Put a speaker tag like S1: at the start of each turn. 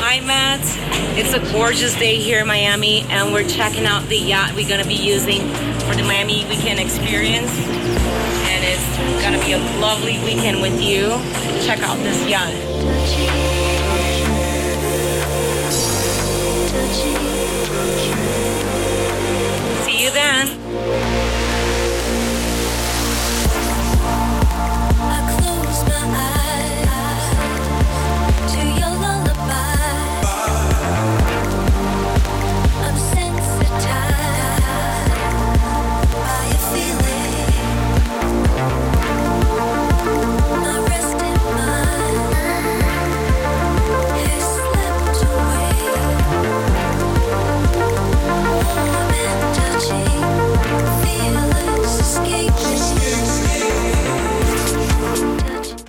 S1: Hi, Matt. It's a gorgeous day here in Miami, and we're checking out the yacht we're going to be using for the Miami weekend experience. And it's going to be a lovely weekend with you. Check out this yacht. See you then.